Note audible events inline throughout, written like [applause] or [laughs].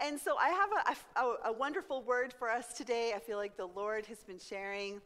And so I have a, a, a wonderful word for us today. I feel like the Lord has been sharing.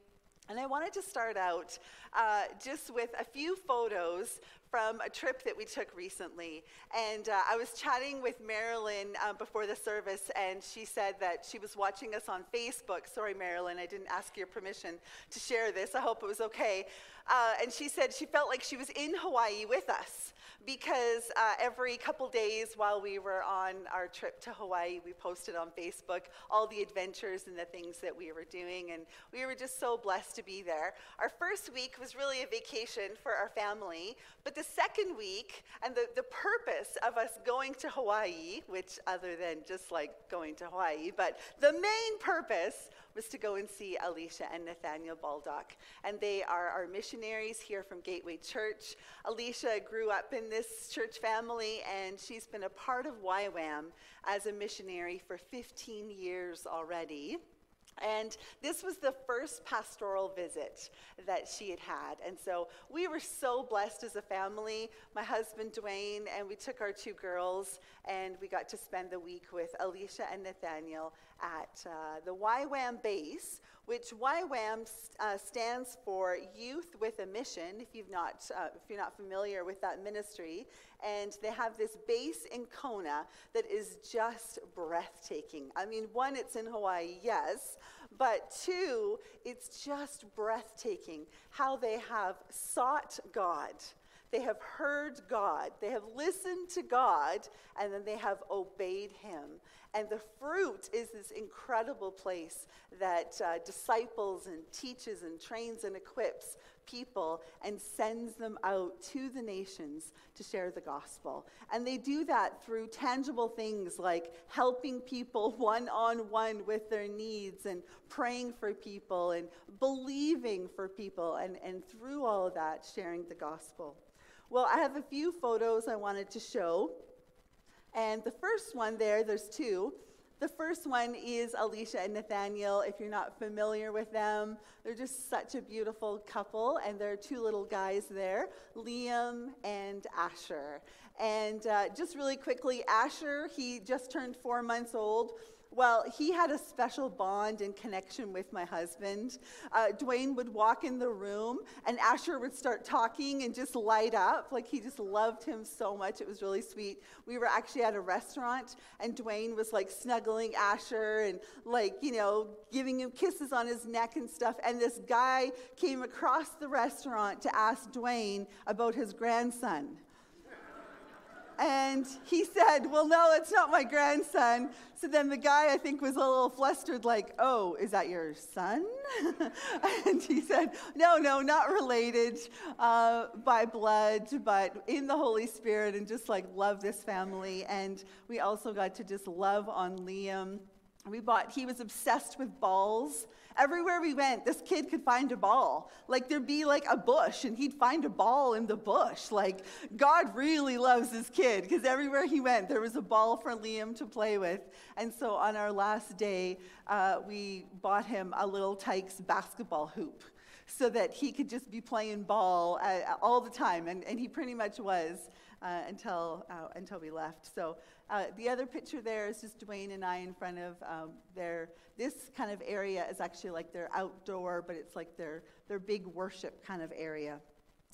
And I wanted to start out uh, just with a few photos from a trip that we took recently. And uh, I was chatting with Marilyn uh, before the service, and she said that she was watching us on Facebook. Sorry, Marilyn, I didn't ask your permission to share this. I hope it was okay. Uh, and she said she felt like she was in Hawaii with us because uh, every couple days while we were on our trip to Hawaii, we posted on Facebook all the adventures and the things that we were doing, and we were just so blessed to be there. Our first week was really a vacation for our family, but the second week, and the, the purpose of us going to Hawaii, which other than just like going to Hawaii, but the main purpose was to go and see Alicia and Nathaniel Baldock. And they are our missionaries here from Gateway Church. Alicia grew up in this church family, and she's been a part of YWAM as a missionary for 15 years already. And this was the first pastoral visit that she had had. And so we were so blessed as a family. My husband, Dwayne, and we took our two girls, and we got to spend the week with Alicia and Nathaniel at uh, the YWAM base, which YWAM uh, stands for Youth with a Mission, if, you've not, uh, if you're not familiar with that ministry. And they have this base in Kona that is just breathtaking. I mean, one, it's in Hawaii, yes, but two, it's just breathtaking how they have sought God. They have heard God, they have listened to God, and then they have obeyed Him. And the fruit is this incredible place that uh, disciples and teaches and trains and equips people and sends them out to the nations to share the gospel. And they do that through tangible things like helping people one on one with their needs and praying for people and believing for people, and, and through all of that, sharing the gospel. Well, I have a few photos I wanted to show. And the first one there, there's two. The first one is Alicia and Nathaniel. If you're not familiar with them, they're just such a beautiful couple, and there are two little guys there, Liam and Asher. And uh, just really quickly, Asher, he just turned four months old. Well, he had a special bond and connection with my husband. Uh, Dwayne would walk in the room, and Asher would start talking and just light up. Like he just loved him so much. It was really sweet. We were actually at a restaurant, and Dwayne was like snuggling Asher and like, you know, giving him kisses on his neck and stuff. And this guy came across the restaurant to ask Dwayne about his grandson. And he said, Well, no, it's not my grandson. So then the guy, I think, was a little flustered, like, Oh, is that your son? [laughs] and he said, No, no, not related uh, by blood, but in the Holy Spirit, and just like love this family. And we also got to just love on Liam. We bought, he was obsessed with balls. Everywhere we went, this kid could find a ball. Like there'd be like a bush and he'd find a ball in the bush. Like God really loves this kid because everywhere he went, there was a ball for Liam to play with. And so on our last day, uh, we bought him a Little Tikes basketball hoop so that he could just be playing ball uh, all the time. And, and he pretty much was uh, until, uh, until we left. So uh, the other picture there is just Dwayne and I in front of um, their, this kind of area is actually like their outdoor, but it's like their, their big worship kind of area.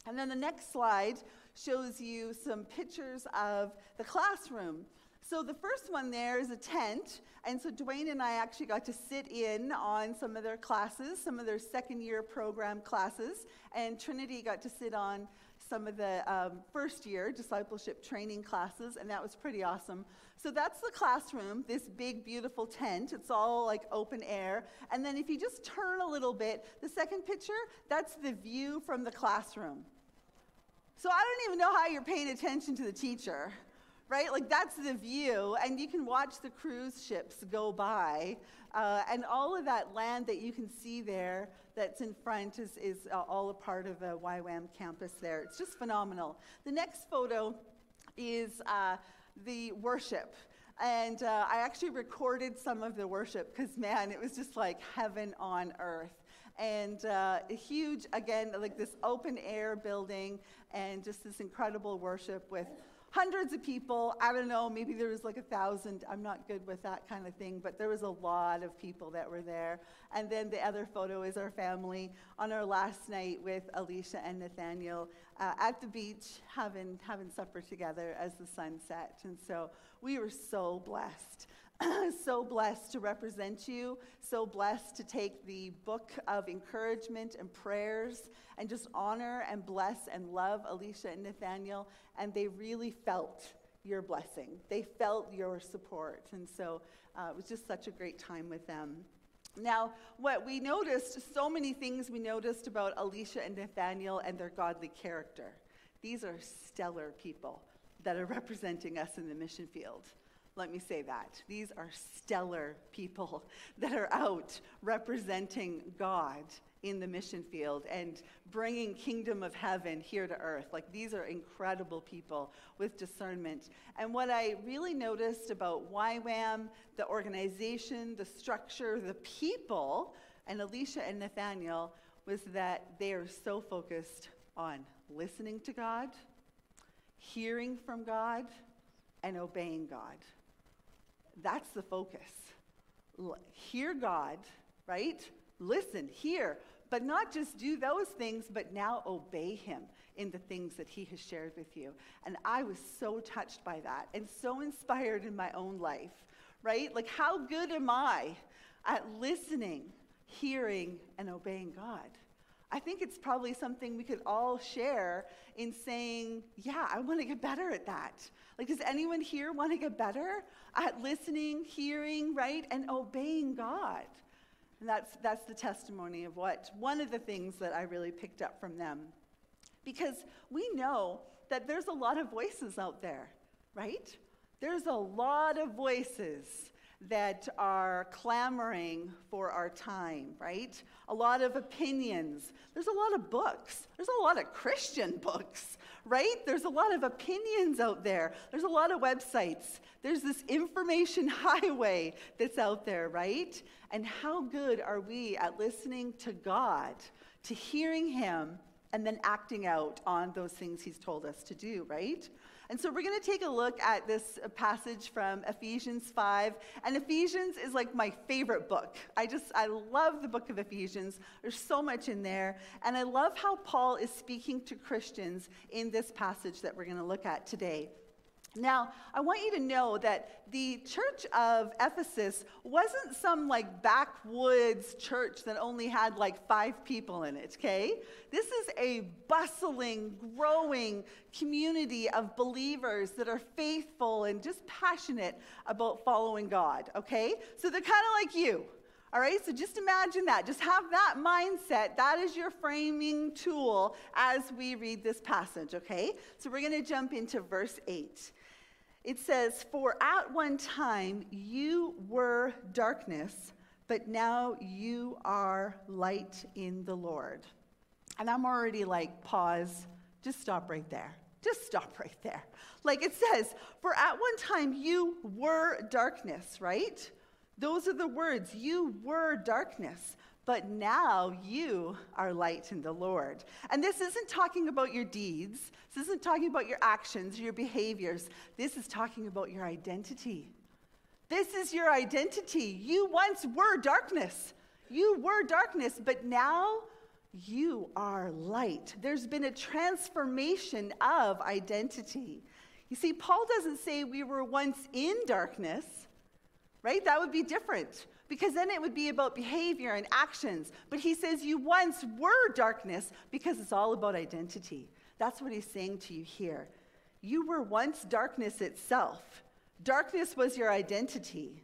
And then the next slide shows you some pictures of the classroom. So the first one there is a tent, and so Dwayne and I actually got to sit in on some of their classes, some of their second year program classes, and Trinity got to sit on some of the um, first year discipleship training classes, and that was pretty awesome. So that's the classroom, this big, beautiful tent. It's all like open air. And then if you just turn a little bit, the second picture, that's the view from the classroom. So I don't even know how you're paying attention to the teacher, right? Like that's the view, and you can watch the cruise ships go by. Uh, and all of that land that you can see there that's in front is, is uh, all a part of the YWAM campus there. It's just phenomenal. The next photo is uh, the worship. And uh, I actually recorded some of the worship because, man, it was just like heaven on earth. And uh, huge, again, like this open air building and just this incredible worship with hundreds of people. I don't know, maybe there was like a thousand. I'm not good with that kind of thing, but there was a lot of people that were there. And then the other photo is our family on our last night with Alicia and Nathaniel uh, at the beach having, having supper together as the sun set. And so we were so blessed. [coughs] so blessed to represent you, so blessed to take the book of encouragement and prayers and just honor and bless and love Alicia and Nathaniel. And they really felt your blessing, they felt your support. And so uh, it was just such a great time with them. Now, what we noticed, so many things we noticed about Alicia and Nathaniel and their godly character. These are stellar people that are representing us in the mission field. Let me say that. These are stellar people [laughs] that are out representing God in the mission field and bringing kingdom of heaven here to earth. Like these are incredible people with discernment. And what i really noticed about ywam the organization the structure the people and alicia and nathaniel was that they are so focused on listening to god hearing from god and obeying god that's the focus hear god right listen, hear, but not just do those things, but now obey him in the things that he has shared with you. And I was so touched by that and so inspired in my own life, right? Like, how good am I at listening, hearing, and obeying God? I think it's probably something we could all share in saying, yeah, I want to get better at that. Like, does anyone here want to get better at listening, hearing, right, and obeying God? And that's, that's the testimony of what, one of the things that I really picked up from them. Because we know that there's a lot of voices out there, right? There's a lot of voices that are clamoring for our time, right? A lot of opinions. There's a lot of books. There's a lot of Christian [laughs] books, right? There's a lot of opinions out there. There's a lot of websites. There's this information [laughs] highway that's out there, right? And how good are we at listening to God, to hearing Him, and then acting out on those things He's told us to do, right? And so we're going to take a look at this passage from Ephesians 5. And Ephesians is like my favorite book. I just, I love the book of Ephesians. There's so much in there. And I love how Paul is speaking to Christians in this passage that we're going to look at today. Now, I want you to know that the church of Ephesus wasn't some like backwoods church that only had like five people in it, okay? This is a bustling, growing community of believers that are faithful and just passionate about following God, okay? So they're kind of like you. All right, so just imagine that. Just have that mindset. That is your framing tool as we read this passage, okay? So we're going to jump into verse 8 it says, For at one time you were darkness, but now you are light in the Lord. And I'm already like, pause, just stop right there. Just stop right there. Like it says, For at one time you were darkness, right? Those are the words. You were darkness but now you are light in the Lord. And this isn't talking about your deeds, this isn't talking about your actions, your behaviors. This is talking about your identity. This is your identity. You once were darkness. You were darkness, but now you are light. There's been a transformation of identity. You see, Paul doesn't say we were once in darkness, right? That would be different because then it would be about behavior and actions. But he says you once were darkness because it's all about identity. That's what he's saying to you here. You were once darkness itself. Darkness was your identity.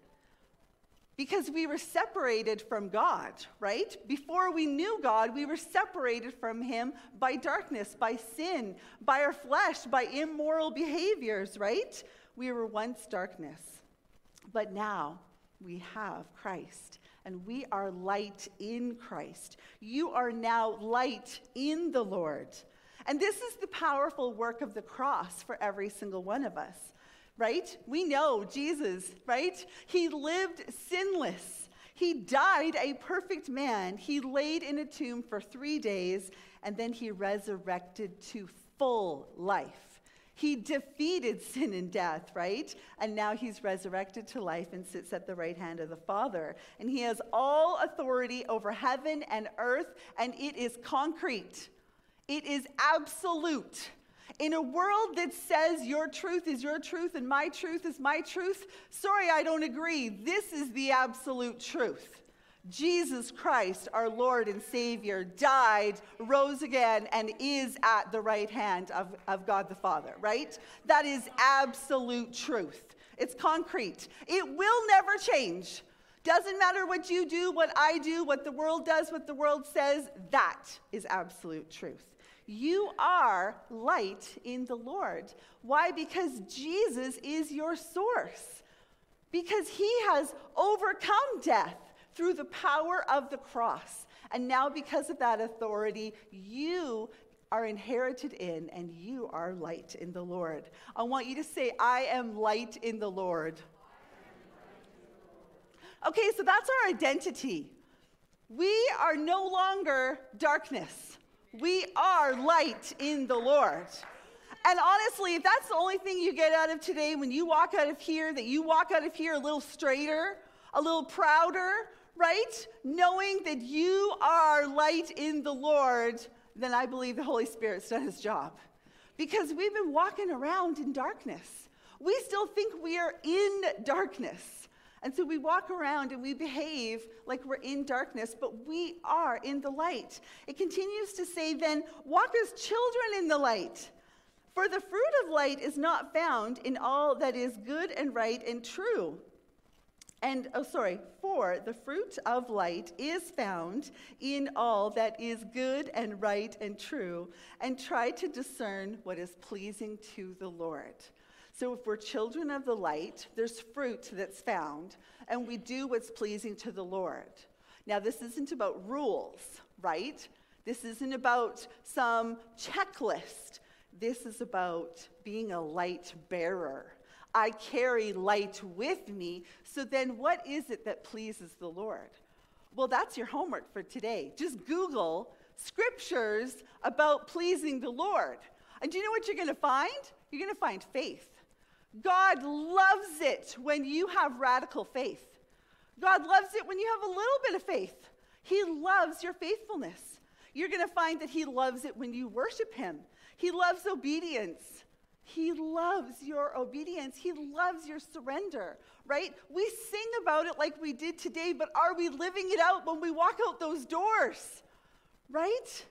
Because we were separated from God, right? Before we knew God, we were separated from Him by darkness, by sin, by our flesh, by immoral behaviors, right? We were once darkness. But now, we have Christ, and we are light in Christ. You are now light in the Lord. And this is the powerful work of the cross for every single one of us, right? We know Jesus, right? He lived sinless. He died a perfect man. He laid in a tomb for three days, and then he resurrected to full life. He defeated sin and death, right? And now he's resurrected to life and sits at the right hand of the Father. And he has all authority over heaven and earth, and it is concrete, it is absolute. In a world that says your truth is your truth and my truth is my truth, sorry, I don't agree. This is the absolute truth. Jesus Christ, our Lord and Savior, died, rose again, and is at the right hand of, of God the Father, right? That is absolute truth. It's concrete. It will never change. Doesn't matter what you do, what I do, what the world does, what the world says, that is absolute truth. You are light in the Lord. Why? Because Jesus is your source. Because he has overcome death through the power of the cross. And now, because of that authority, you are inherited in and you are light in the Lord. I want you to say, I am light in the Lord. Okay, so that's our identity. We are no longer darkness. We are light in the Lord. And honestly, if that's the only thing you get out of today, when you walk out of here, that you walk out of here a little straighter, a little prouder, right? Knowing that you are light in the Lord, then I believe the Holy Spirit's done his job. Because we've been walking around in darkness. We still think we are in darkness. And so we walk around and we behave like we're in darkness, but we are in the light. It continues to say, then, walk as children in the light. For the fruit of light is not found in all that is good and right and true and, oh, sorry, for the fruit of light is found in all that is good and right and true, and try to discern what is pleasing to the Lord. So, if we're children of the light, there's fruit that's found, and we do what's pleasing to the Lord. Now, this isn't about rules, right? This isn't about some checklist. This is about being a light bearer I carry light with me. So then, what is it that pleases the Lord? Well, that's your homework for today. Just Google scriptures about pleasing the Lord. And do you know what you're going to find? You're going to find faith. God loves it when you have radical faith. God loves it when you have a little bit of faith. He loves your faithfulness. You're going to find that He loves it when you worship Him. He loves obedience. He loves your obedience. He loves your surrender, right? We sing about it like we did today, but are we living it out when we walk out those doors, right?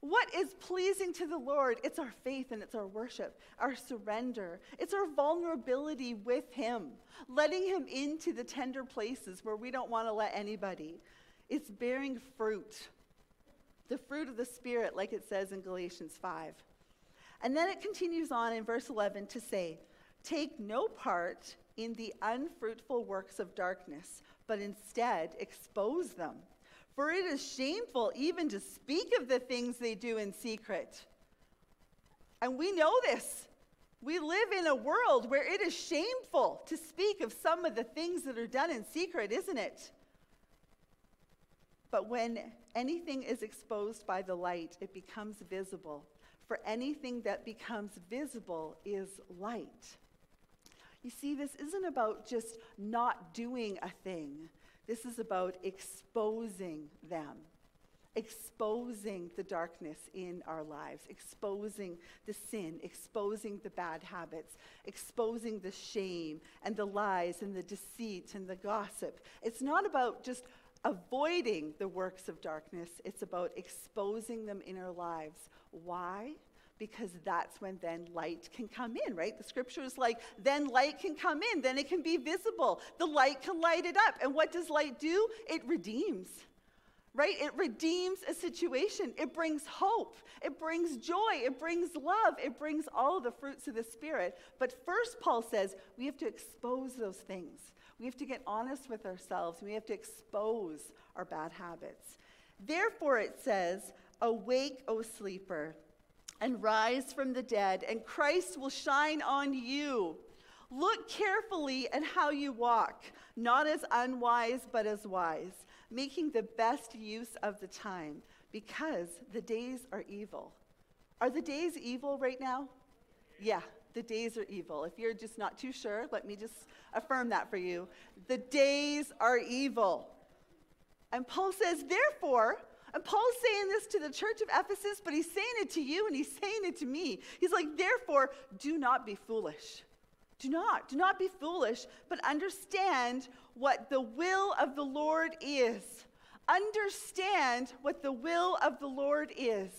What is pleasing to the Lord? It's our faith and it's our worship, our surrender. It's our vulnerability with Him, letting Him into the tender places where we don't want to let anybody. It's bearing fruit, the fruit of the Spirit, like it says in Galatians 5. And then it continues on in verse 11 to say, Take no part in the unfruitful works of darkness, but instead expose them. For it is shameful even to speak of the things they do in secret. And we know this. We live in a world where it is shameful to speak of some of the things that are done in secret, isn't it? But when anything is exposed by the light, it becomes visible for anything that becomes visible is light. You see, this isn't about just not doing a thing, this is about exposing them. Exposing the darkness in our lives, exposing the sin, exposing the bad habits, exposing the shame and the lies and the deceit and the gossip. It's not about just avoiding the works of darkness, it's about exposing them in our lives. Why? Because that's when then light can come in, right? The scripture is like, then light can come in, then it can be visible. The light can light it up. And what does light do? It redeems, right? It redeems a situation. It brings hope. It brings joy. It brings love. It brings all the fruits of the Spirit. But first, Paul says, we have to expose those things. We have to get honest with ourselves. We have to expose our bad habits. Therefore, it says, Awake, O sleeper, and rise from the dead, and Christ will shine on you. Look carefully at how you walk, not as unwise, but as wise, making the best use of the time, because the days are evil. Are the days evil right now? Yeah, the days are evil. If you're just not too sure, let me just affirm that for you. The days are evil. And Paul says, therefore, and Paul's saying this to the church of Ephesus, but he's saying it to you and he's saying it to me. He's like, therefore, do not be foolish. Do not, do not be foolish, but understand what the will of the Lord is. Understand what the will of the Lord is.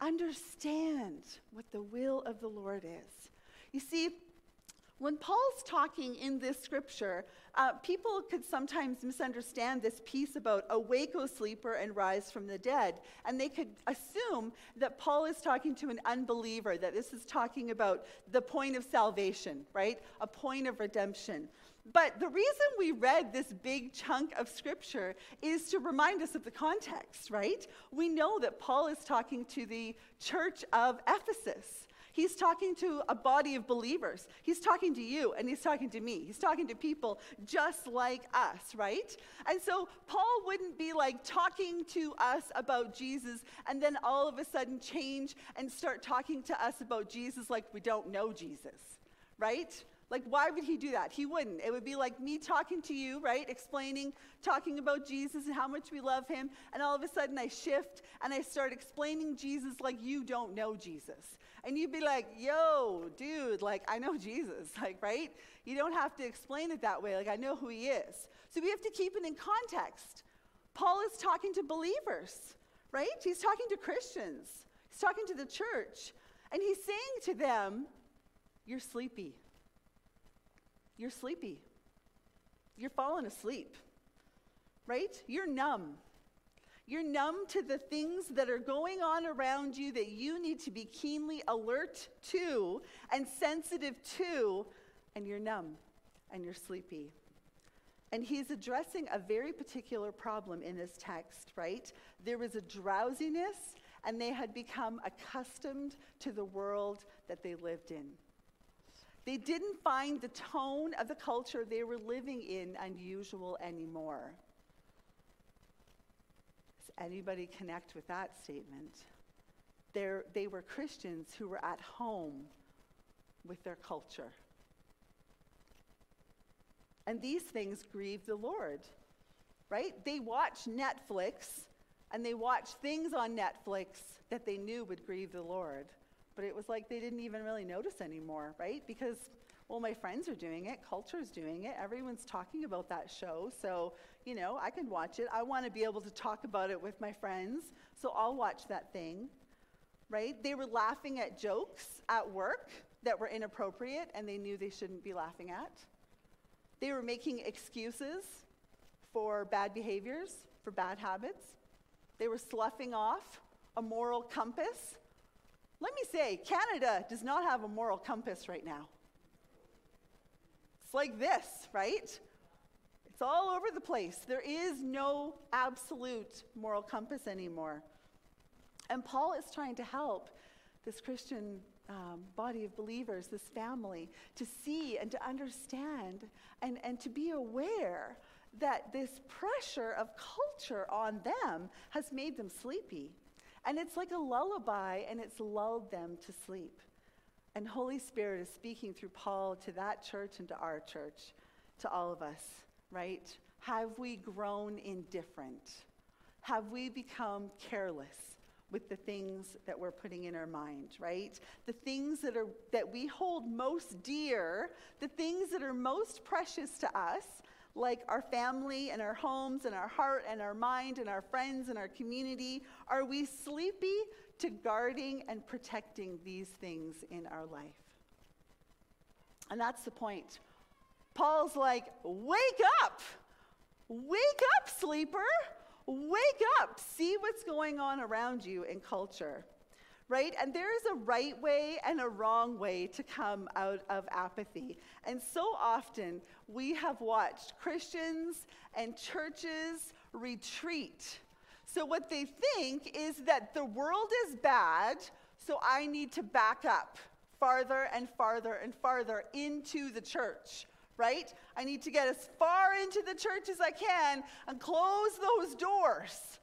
Understand what the will of the Lord is. You see, when Paul's talking in this scripture, uh, people could sometimes misunderstand this piece about awake, O sleeper, and rise from the dead. And they could assume that Paul is talking to an unbeliever, that this is talking about the point of salvation, right? A point of redemption. But the reason we read this big chunk of scripture is to remind us of the context, right? We know that Paul is talking to the church of Ephesus. He's talking to a body of believers. He's talking to you and he's talking to me. He's talking to people just like us, right? And so Paul wouldn't be like talking to us about Jesus and then all of a sudden change and start talking to us about Jesus like we don't know Jesus, right? Like, why would he do that? He wouldn't. It would be like me talking to you, right? Explaining, talking about Jesus and how much we love him. And all of a sudden I shift and I start explaining Jesus like you don't know Jesus. And you'd be like, yo, dude, like, I know [laughs] Jesus, like, right? You don't have to explain it that way. Like, I know who he is. So we have to keep it in context. Paul is talking to believers, right? He's talking to Christians, he's talking to the church. And he's saying to them, You're sleepy. You're sleepy. You're falling asleep, right? You're numb. You're numb to the things that are going on around you that you need to be keenly alert to and sensitive to, and you're numb and you're sleepy. And he's addressing a very particular problem in this text, right? There was a drowsiness, and they had become accustomed to the world that they lived in. They didn't find the tone of the culture they were living in unusual anymore. Anybody connect with that statement? They're, they were Christians who were at home with their culture. And these things grieve the Lord, right? They watch Netflix and they watch things on Netflix that they knew would grieve the Lord. But it was like they didn't even really notice anymore, right? Because well, my friends are doing it, culture's doing it, everyone's talking about that show, so, you know, I can watch it. I want to be able to talk about it with my friends, so I'll watch that thing, right? They were laughing at jokes at work that were inappropriate and they knew they shouldn't be laughing at. They were making excuses for bad behaviors, for bad habits. They were sloughing off a moral compass. Let me say, Canada does not have a moral compass right now. Like this, right? It's all over the place. There is no absolute moral compass anymore. And Paul is trying to help this Christian um, body of believers, this family, to see and to understand and, and to be aware that this pressure of culture on them has made them sleepy. And it's like a lullaby, and it's lulled them to sleep. And Holy Spirit is speaking through Paul to that church and to our church, to all of us, right? Have we grown indifferent? Have we become careless with the things that we're putting in our mind, right? The things that are that we hold most dear, the things that are most precious to us, like our family and our homes and our heart and our mind and our friends and our community, are we sleepy to guarding and protecting these things in our life. And that's the point. Paul's like, wake up! Wake up, sleeper! Wake up! See what's going on around you in culture. Right? And there is a right way and a wrong way to come out of apathy. And so often we have watched Christians and churches retreat so, what they think is that the world is bad, so I need to back up farther and farther and farther into the church, right? I need to get as far into the church as I can and close those doors.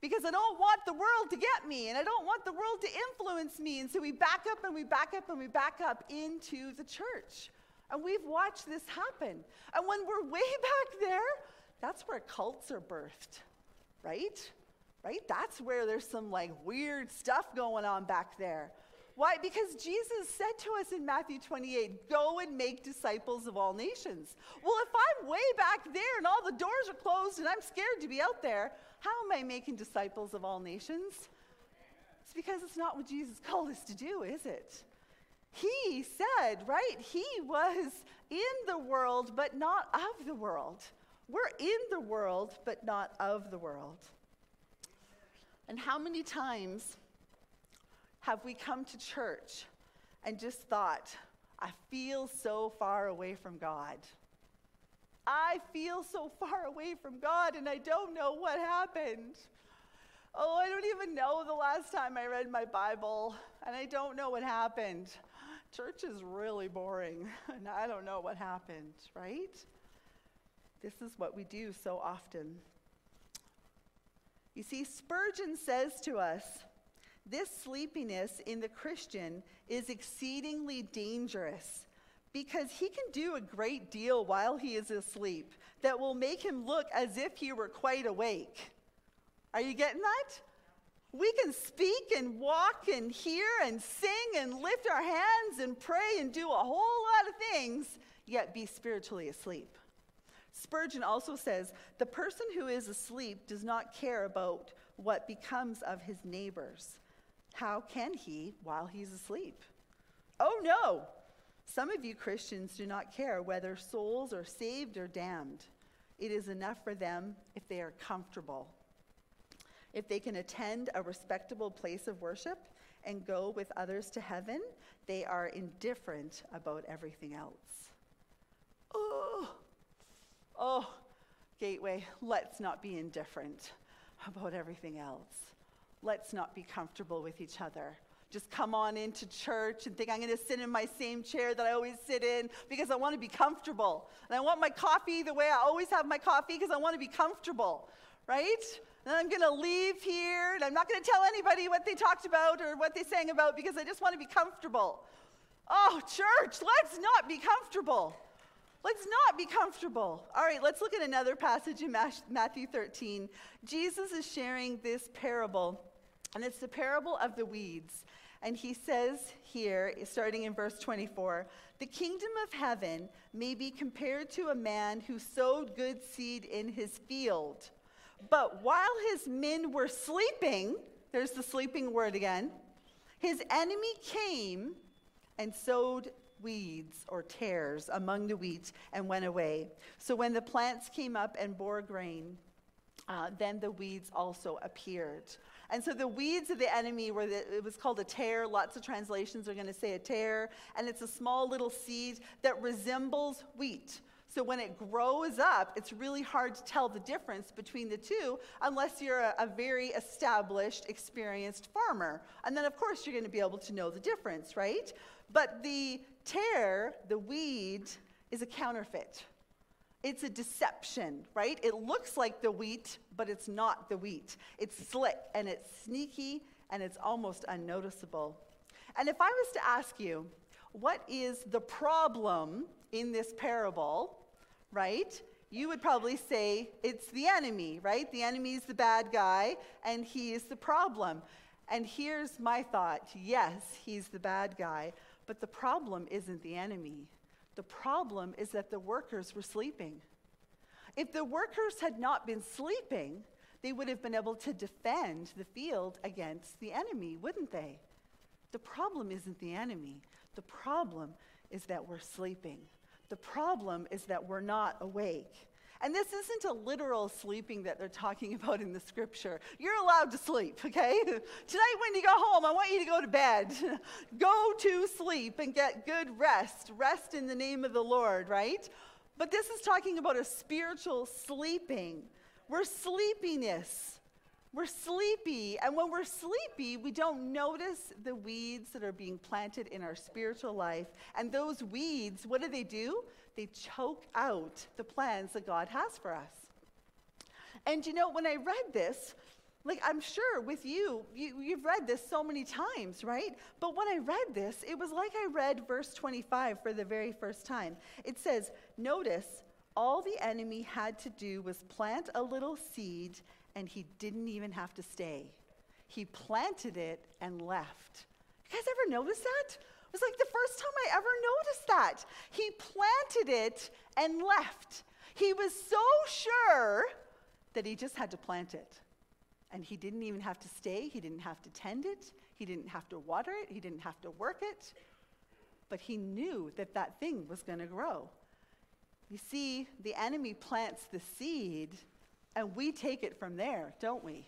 because I don't want the world to get me and I don't want the world to influence me. And so we back up and we back up and we back up into the church. And we've watched this happen. And when we're way [laughs] back there, that's where cults are birthed, right? Right? That's where there's some like weird stuff going on back there. Why? Because Jesus said to us in Matthew 28, go and make disciples of all nations. Well, if I'm way back there and all the doors are closed and I'm scared to be out there, how am I making disciples of all nations? It's because it's not what Jesus called us to do, is it? He said, right? He was in the world, but not of the world. We're in the world, but not of the world. And how many times have we come to church and just thought, I feel so far away from God? I feel so far away from God and I don't know what happened. Oh, I don't even know the last time I read my Bible and I don't know what happened. Church is really boring [laughs] and I don't know what happened, right? This is what we do so often. You see, Spurgeon says to us, this sleepiness in the Christian is exceedingly dangerous because he can do a great deal while he is asleep that will make him look as if he were quite awake. Are you getting that? We can speak and walk and hear and sing and lift our hands and pray and do a whole lot of things, yet be spiritually asleep. Spurgeon also says the person who is asleep does not care about what becomes of his neighbors. How can he while he's asleep? Oh no, some of you Christians do not care whether souls are saved or damned. It is enough for them if they are comfortable. If they can attend a respectable place of worship and go with others to heaven, they are indifferent about everything else. Oh, Gateway, let's not be indifferent about everything else. Let's not be comfortable with each other just come on into church and think I'm going to sit in my same chair that I always sit in because I want to be comfortable. And I want my coffee the way I always have my coffee because I want to be comfortable, right? And I'm going to leave here and I'm not going to tell anybody what they talked about or what they sang about because I just want to be comfortable. Oh, church, let's not be comfortable. Let's not be comfortable. All right, let's look at another passage in Matthew 13. Jesus is sharing this parable, and it's the parable of the weeds. And he says here, starting in verse 24, the kingdom of heaven may be compared to a man who sowed good seed in his field. But while his men were sleeping, there's the sleeping word again, his enemy came and sowed weeds or tares among the wheat and went away. So when the plants came up and bore grain, uh, then the weeds also appeared. And so the weeds of the enemy were, the, it was called a tare. Lots of translations are going to say a tare. And it's a small little seed that resembles wheat. So when it grows up, it's really hard to tell the difference between the two unless you're a, a, very established, experienced farmer. And then, of course, you're going to be able to know the difference, right? But the tare, the weed, is a counterfeit. It's a deception, right? It looks like the wheat, but it's not the wheat. It's slick and it's sneaky and it's almost unnoticeable. And if I was to ask you, what is the problem in this parable, right? You would probably say it's the enemy, right? The enemy is the bad guy and he is the problem. And here's my thought yes, he's the bad guy, but the problem isn't the enemy. The problem is that the workers were sleeping. If the workers had not been sleeping, they would have been able to defend the field against the enemy, wouldn't they? The problem isn't the enemy. The problem is that we're sleeping. The problem is that we're not awake. And this isn't a literal sleeping that they're talking [laughs] about in the scripture. You're allowed to sleep, okay? [laughs] Tonight, when you go home, I want you to go to bed. [laughs] go to sleep and get good rest. Rest in the name of the Lord, right? But this is talking about a spiritual sleeping. We're sleepiness. We're sleepy. And when we're sleepy, we don't notice the weeds that are being planted in our spiritual life. And those weeds, what do they do? they choke out the plans that God has for us. And you know, when I read this, Like, I'm sure with you, you, you've read this so many times, right? But when I read this, it was like I read verse 25 for the very first time. It says, Notice, all the enemy had to do was plant a little seed, and he didn't even have to stay. He planted it and left. You guys ever notice that? It was like the first time I ever noticed that. He planted it and left. He was so sure that he just had to plant it. And he didn't even have to stay, he didn't have to tend it, he didn't have to water it, he didn't have to work it. But he knew that that thing was going to grow. You see, the enemy plants the seed, and we take it from there, don't we?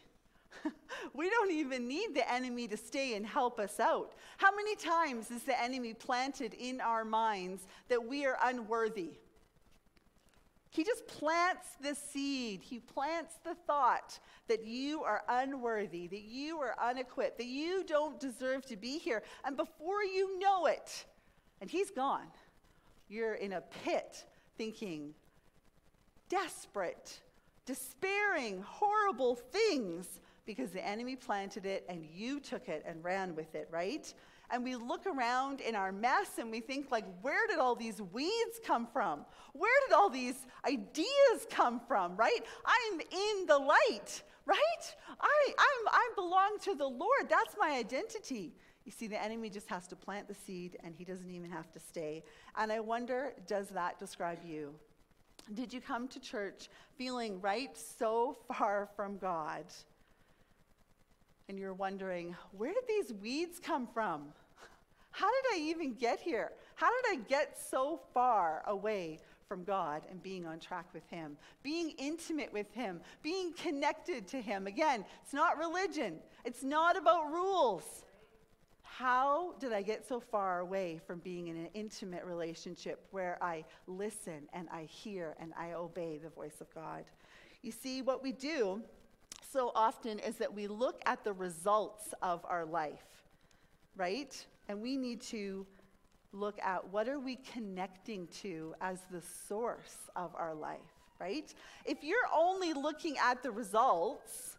[laughs] we don't even need the enemy to stay and help us out. How many times is the enemy planted in our minds that we are unworthy? He just plants the seed. He plants the thought that you are unworthy, that you are unequipped, that you don't deserve to be here. And before you know it, and he's gone, you're in a pit thinking, desperate, despairing, horrible things because the enemy planted it and you took it and ran with it, right? and we look around in our mess and we think like where did all these weeds come from? Where did all these ideas come from right? I'm in the light right? I I'm, i belong to the lord. That's my identity. You see the enemy just has to plant the seed and he doesn't even have to stay. And i wonder does that describe you did you come to church feeling right so far from god and you're wondering, where did these weeds come from? How did I even get here? How did I get so far away from God and being on track with Him, being intimate with Him, being connected to Him? Again, it's not religion, it's not about rules. How did I get so far away from being in an intimate relationship where I listen and I hear and I obey the voice of God? You see, what we do so often is that we look at the results of our life, right? And we need to look at what are we connecting to as the source of our life, right? If you're only looking at the results,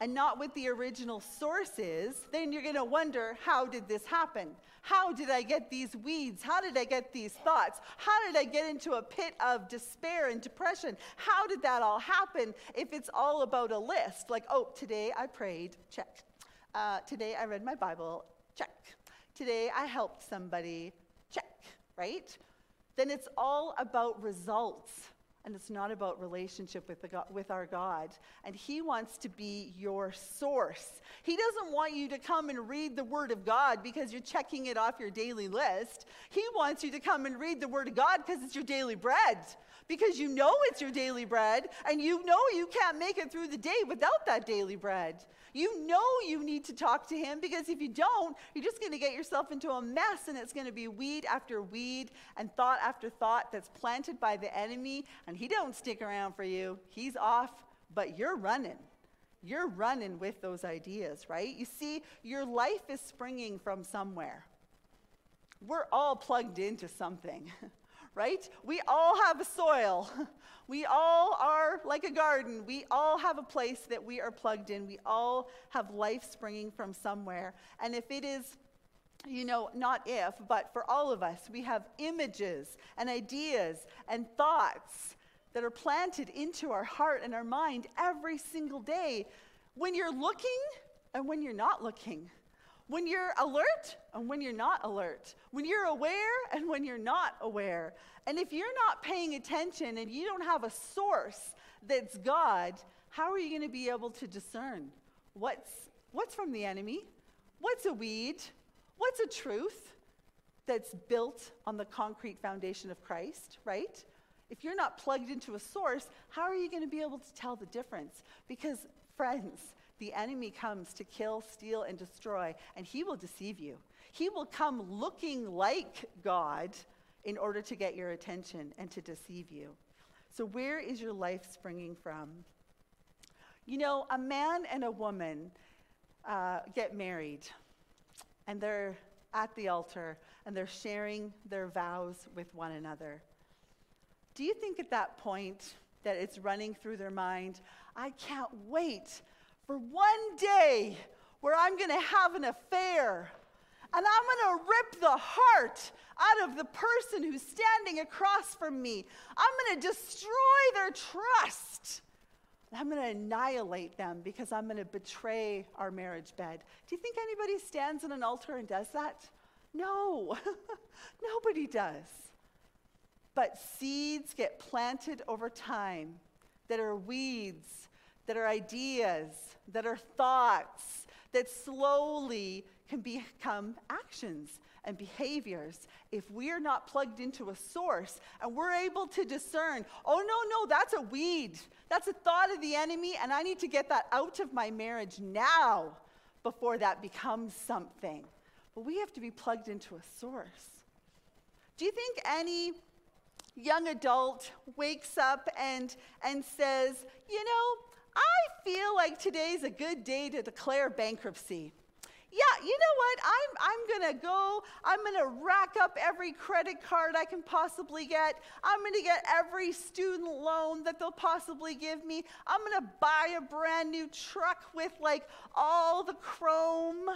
and not what the original source is, then you're going to wonder how did this happen? How did I get these weeds? How did I get these thoughts? How did I get into a pit of despair and depression? How did that all happen if it's all about a list? Like, oh, today I prayed, check. Uh, today I read my Bible, check. Today I helped somebody, check, right? Then it's all about results and it's not about relationship with, God, with our God. And He wants to be your source. He doesn't want you to come and read the Word of God because you're checking it off your daily list. He wants you to come and read the Word of God because it's your daily bread. Because you know it's your daily bread, and you know you can't make it through the day without that daily bread. You know you need to talk to him because if you don't, you're just going to get yourself into a mess and it's going to be weed after weed and thought after thought that's planted by the enemy and he don't stick around for you. He's off, but you're running. You're running with those ideas, right? You see, your life is springing from somewhere. We're all plugged into something. [laughs] right? We all have a soil. [laughs] We all are like a garden. We all have a place that we are plugged in. We all have life springing from somewhere. And if it is, you know, not if, but for all of us, we have images and ideas and thoughts that are planted into our heart and our mind every single day when you're looking and when you're not looking when you're alert and when you're not alert, when you're aware and when you're not aware. And if you're not paying attention and you don't have a source that's God, how are you going to be able to discern what's, what's from the enemy? What's a weed? What's a truth that's built on the concrete foundation of Christ, right? If you're not plugged into a source, how are you going to be able to tell the difference? Because, friends, the enemy comes to kill, steal, and destroy, and he will deceive you. He will come looking like God in order to get your attention and to deceive you. So, where is your life springing from? You know, a man and a woman uh, get married, and they're at the altar, and they're sharing their vows with one another. Do you think at that point that it's running through their mind, I can't wait for one day where I'm going to have an affair and I'm going to rip the heart out of the person who's standing across from me. I'm going to destroy their trust. I'm going to annihilate them because I'm going to betray our marriage bed. Do you think anybody stands in an altar and does that? No, [laughs] nobody does. But seeds get planted over time that are weeds, that are ideas, that are thoughts, that slowly can become actions and behaviors if we are not plugged into a source and we're able to discern, oh, no, no, that's a weed. That's a thought of the enemy, and I need to get that out of my marriage now before that becomes something. But we have to be plugged into a source. Do you think any young adult wakes up and, and says, you know, I feel like today's a good day to declare bankruptcy? Yeah, you know what? I'm, I'm going to go, I'm going to rack up every credit card I can possibly get. I'm going to get every student loan that they'll possibly give me. I'm going to buy a brand new truck with like all the chrome,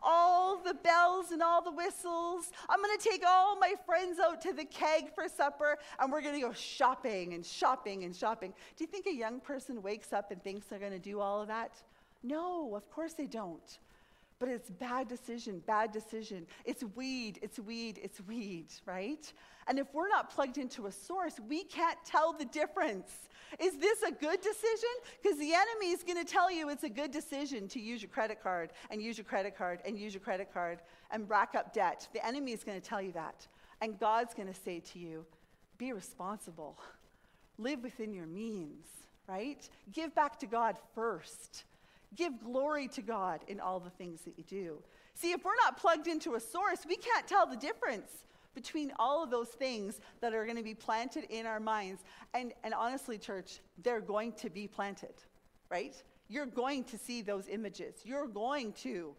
all the bells and all the whistles. I'm going to take all my friends out to the Keg for supper and we're going to go shopping and shopping and shopping. Do you think a young person wakes up and thinks they're going to do all of that? No, of course they don't. But it's bad decision, bad decision. It's weed, it's weed, it's weed, right? And if we're not plugged into a source, we can't tell the difference. Is this a good decision? Because the enemy is going to tell you it's a good decision to use your credit card and use your credit card and use your credit card and rack up debt. The enemy is going to tell you that. And God's going to say to you, be responsible, live within your means, right? Give back to God first. Give glory to God in all the things that you do. See, if we're not plugged into a source, we can't tell the difference between all of those things that are going to be planted in our minds. And, and honestly, church, they're going to be planted, right? You're going to see those images. You're going to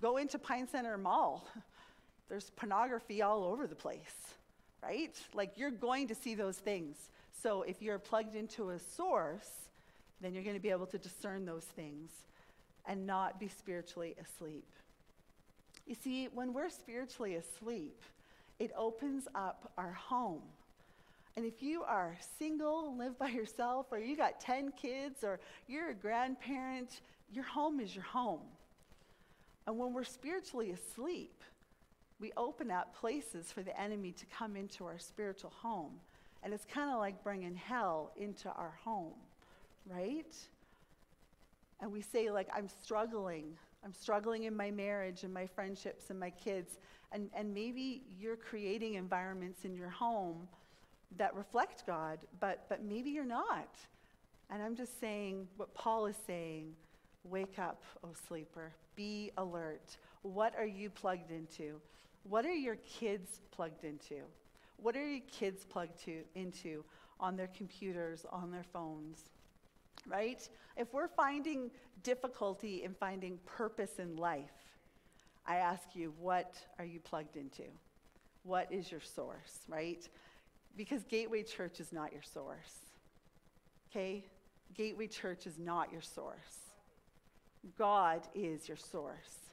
go into Pine Centre Mall. [laughs] There's pornography all over the place, right? Like you're going to see those things. So if you're plugged into a source, then you're going to be able to discern those things and not be spiritually asleep. You see, when we're spiritually asleep, it opens up our home. And if you are single, and live by yourself, or you got 10 kids, or you're a grandparent, your home is your home. And when we're spiritually asleep, we open up places for the enemy to come into our spiritual home. And it's kind of like bringing hell into our home right? And we say, like, I'm struggling. I'm struggling in my marriage and my friendships and my kids. And, and maybe you're creating environments in your home that reflect God, but, but maybe you're not. And I'm just saying what Paul is saying wake up, O oh sleeper, be alert. What are you plugged into? What are your kids plugged into? What are your kids plugged to, into on their computers, on their phones? Right? If we're finding difficulty in finding purpose in life, I ask you, what are you plugged into? What is your source, right? Because Gateway Church is not your source. Okay? Gateway Church is not your source. God is your source.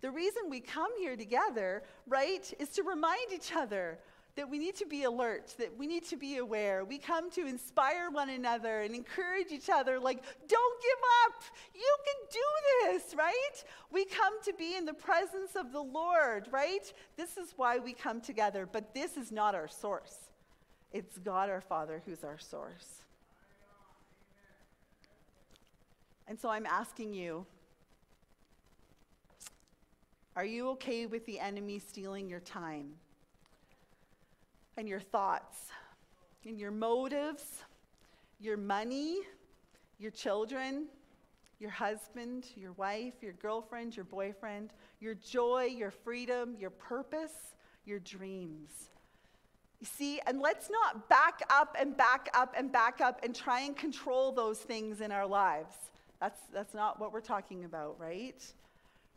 The reason we come here together, right, is to remind each other that we need to be alert, that we need to be aware. We come to inspire one another and encourage each other, like, don't give up. You can do this, right? We come to be in the presence of the Lord, right? This is why we come together, but this is not our source. It's God our Father who's our source. And so I'm asking you are you okay with the enemy stealing your time? And your thoughts and your motives, your money, your children, your husband, your wife, your girlfriend, your boyfriend, your joy, your freedom, your purpose, your dreams. You see, and let's not back up and back up and back up and try and control those things in our lives. That's, that's not what we're talking about, right?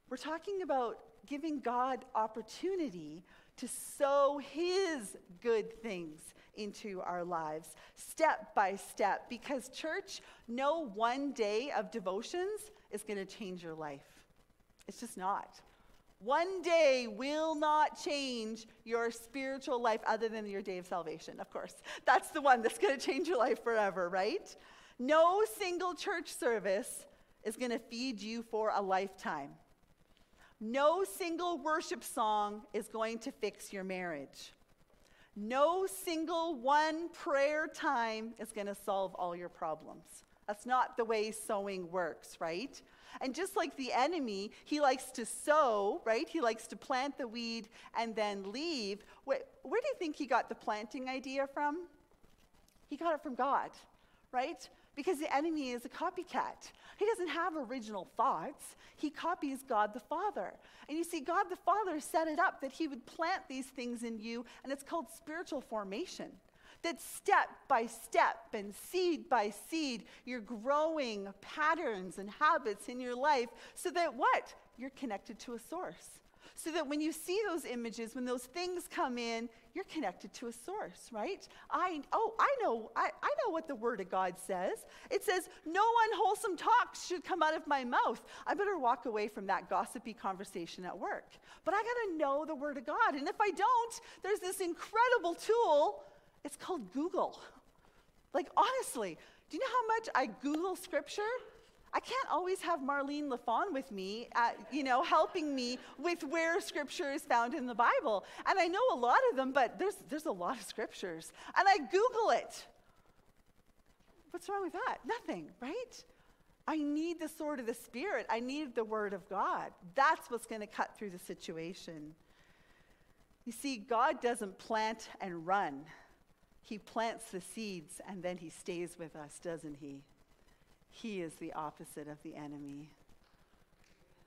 We're talking about giving God opportunity to sow His good things into our lives, step by step, because, church, no one day of devotions is going to change your life. It's just not. One day will not change your spiritual life other than your day of salvation, of course. That's the one that's going to change your life forever, right? No single church service is going to feed you for a lifetime. No single worship song is going to fix your marriage. No single one prayer time is going to solve all your problems. That's not the way sowing works, right? And just like the enemy, he likes to sow, right? He likes to plant the weed and then leave. Where, where do you think he got the planting idea from? He got it from God, right? Because the enemy is a copycat. He doesn't have original thoughts. He copies God the Father. And you see, God the Father set it up that He would plant these things in you, and it's called spiritual formation that step by step and seed by seed, you're growing patterns and habits in your life so that what? You're connected to a source. So that when you see those images, when those things come in, you're connected to a source, right? I oh, I know, I, I know what the word of God says. It says, no unwholesome talk should come out of my mouth. I better walk away from that gossipy conversation at work. But I gotta know the word of God. And if I don't, there's this incredible tool it's called Google. Like, honestly, do you know how much I Google scripture? I can't always have Marlene LaFawn with me, at, you know, helping me with where scripture is found in the Bible. And I know a lot of them, but there's, there's a lot of scriptures. And I Google it. What's wrong with that? Nothing, right? I need the sword of the Spirit. I need the Word of God. That's what's going to cut through the situation. You see, God doesn't plant and run. He plants the seeds and then he stays with us, doesn't he? He is the opposite of the enemy.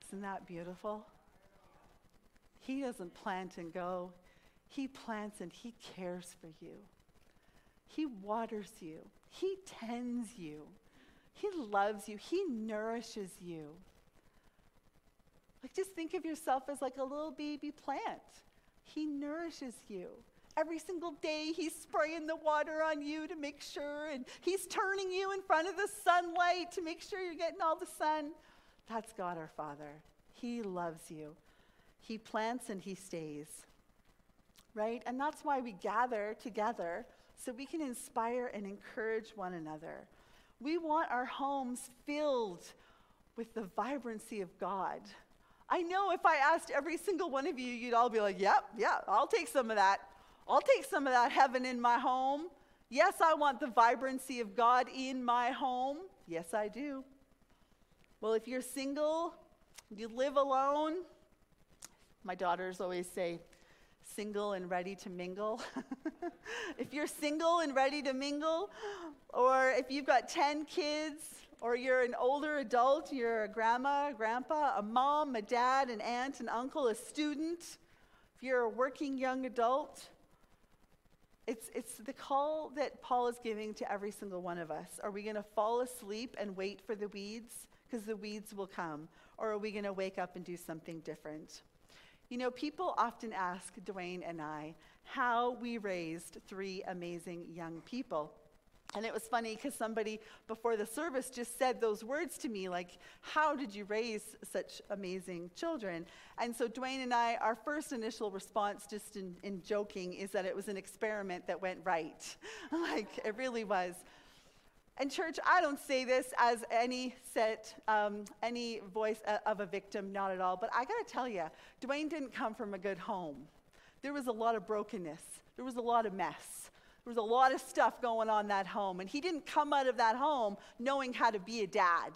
Isn't that beautiful? He doesn't plant and go, he plants and he cares for you. He waters you, he tends you, he loves you, he nourishes you. Like, just think of yourself as like a little baby plant. He nourishes you. Every single day, he's spraying the water on you to make sure, and he's turning you in front of the sunlight to make sure you're getting all the sun. That's God our Father. He loves you. He plants and he stays. Right? And that's why we gather together so we can inspire and encourage one another. We want our homes filled with the vibrancy of God. I know if I asked every single one of you, you'd all be like, yep, yeah, I'll take some of that. I'll take some of that heaven in my home. Yes, I want the vibrancy of God in my home. Yes, I do. Well, if you're single, you live alone, my daughters always say, single and ready to mingle. [laughs] if you're single and ready to mingle, or if you've got 10 kids, or you're an older adult, you're a grandma, a grandpa, a mom, a dad, an aunt, an uncle, a student, if you're a working young adult, it's, it's the call that Paul is giving to every single one of us. Are we going to fall asleep and wait for the weeds? Because the weeds will come. Or are we going to wake up and do something different? You know, people often ask Dwayne and I how we raised three amazing young people. And it was funny because somebody before the service just said those words to me, like, How did you raise such amazing children? And so Dwayne and I, our first initial response, just in, in joking, is that it was an experiment that went right. [laughs] like, it really was. And, church, I don't say this as any set, um, any voice of a victim, not at all. But I got to tell you, Dwayne didn't come from a good home. There was a lot of brokenness, there was a lot of mess. There was a lot of stuff going on that home. And he didn't come out of that home knowing how to be a dad,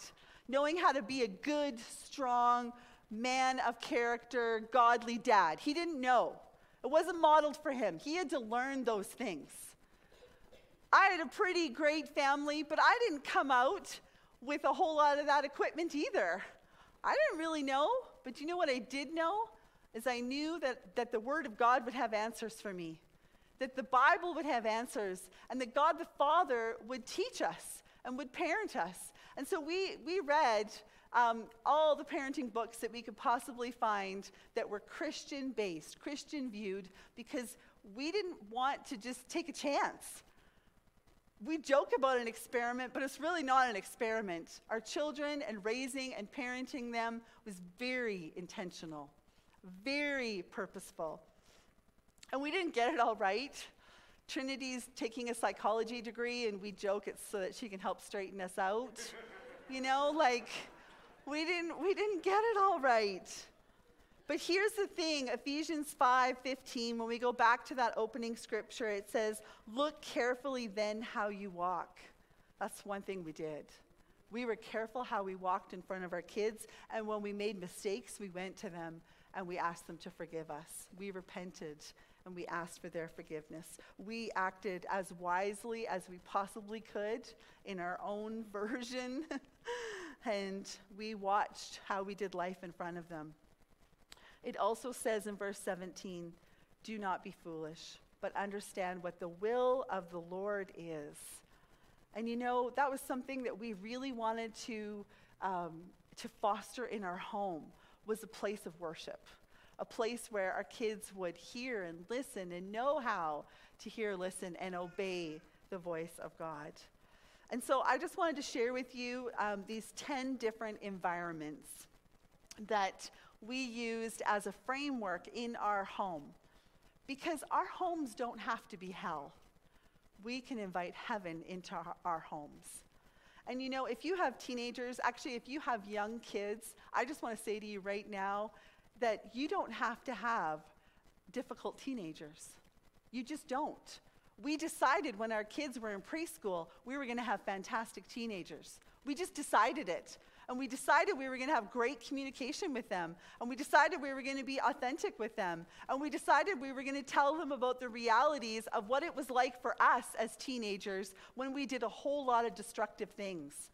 knowing how to be a good, strong, man of character, godly dad. He didn't know. It wasn't modeled for him. He had to learn those things. I had a pretty great family, but I didn't come out with a whole lot of that equipment either. I didn't really know, but you know what I did know? Is I knew that, that the Word of God would have answers for me that the Bible would have answers and that God the Father would teach us and would parent us. And so we, we read um, all the parenting books that we could possibly find that were Christian based, Christian viewed, because we didn't want to just take a chance. We joke about an experiment, but it's really not an experiment. Our children and raising and parenting them was very intentional, very purposeful. And we didn't get it all right. Trinity's taking a psychology degree, and we joke it's so that she can help straighten us out. [laughs] you know, like we didn't we didn't get it all right. But here's the thing, Ephesians 5:15, when we go back to that opening scripture, it says, "Look carefully then how you walk." That's one thing we did. We were careful how we walked in front of our kids, and when we made mistakes, we went to them and we asked them to forgive us. We repented and we asked for their forgiveness. We acted as wisely as we possibly could in our own [laughs] version, and we watched how we did life in front of them. It also says in verse 17, do not be foolish, but understand what the will of the Lord is. And you know, that was something that we really wanted to, um, to foster in our home was a place of worship, a place where our kids would hear and listen and know how to hear, listen, and obey the voice of God. And so I just wanted to share with you um, these 10 different environments that we used as a framework in our home. Because our homes don't have to be hell. We can invite heaven into our, our homes. And you know, if you have teenagers, actually, if you have young kids, I just want to say to you right now that you don't have to have difficult teenagers. You just don't. We decided when our kids were in preschool, we were going to have fantastic teenagers. We just decided it. And we decided we were going to have great communication with them. And we decided we were going to be authentic with them. And we decided we were going to tell them about the realities of what it was like for us as teenagers when we did a whole lot of destructive things.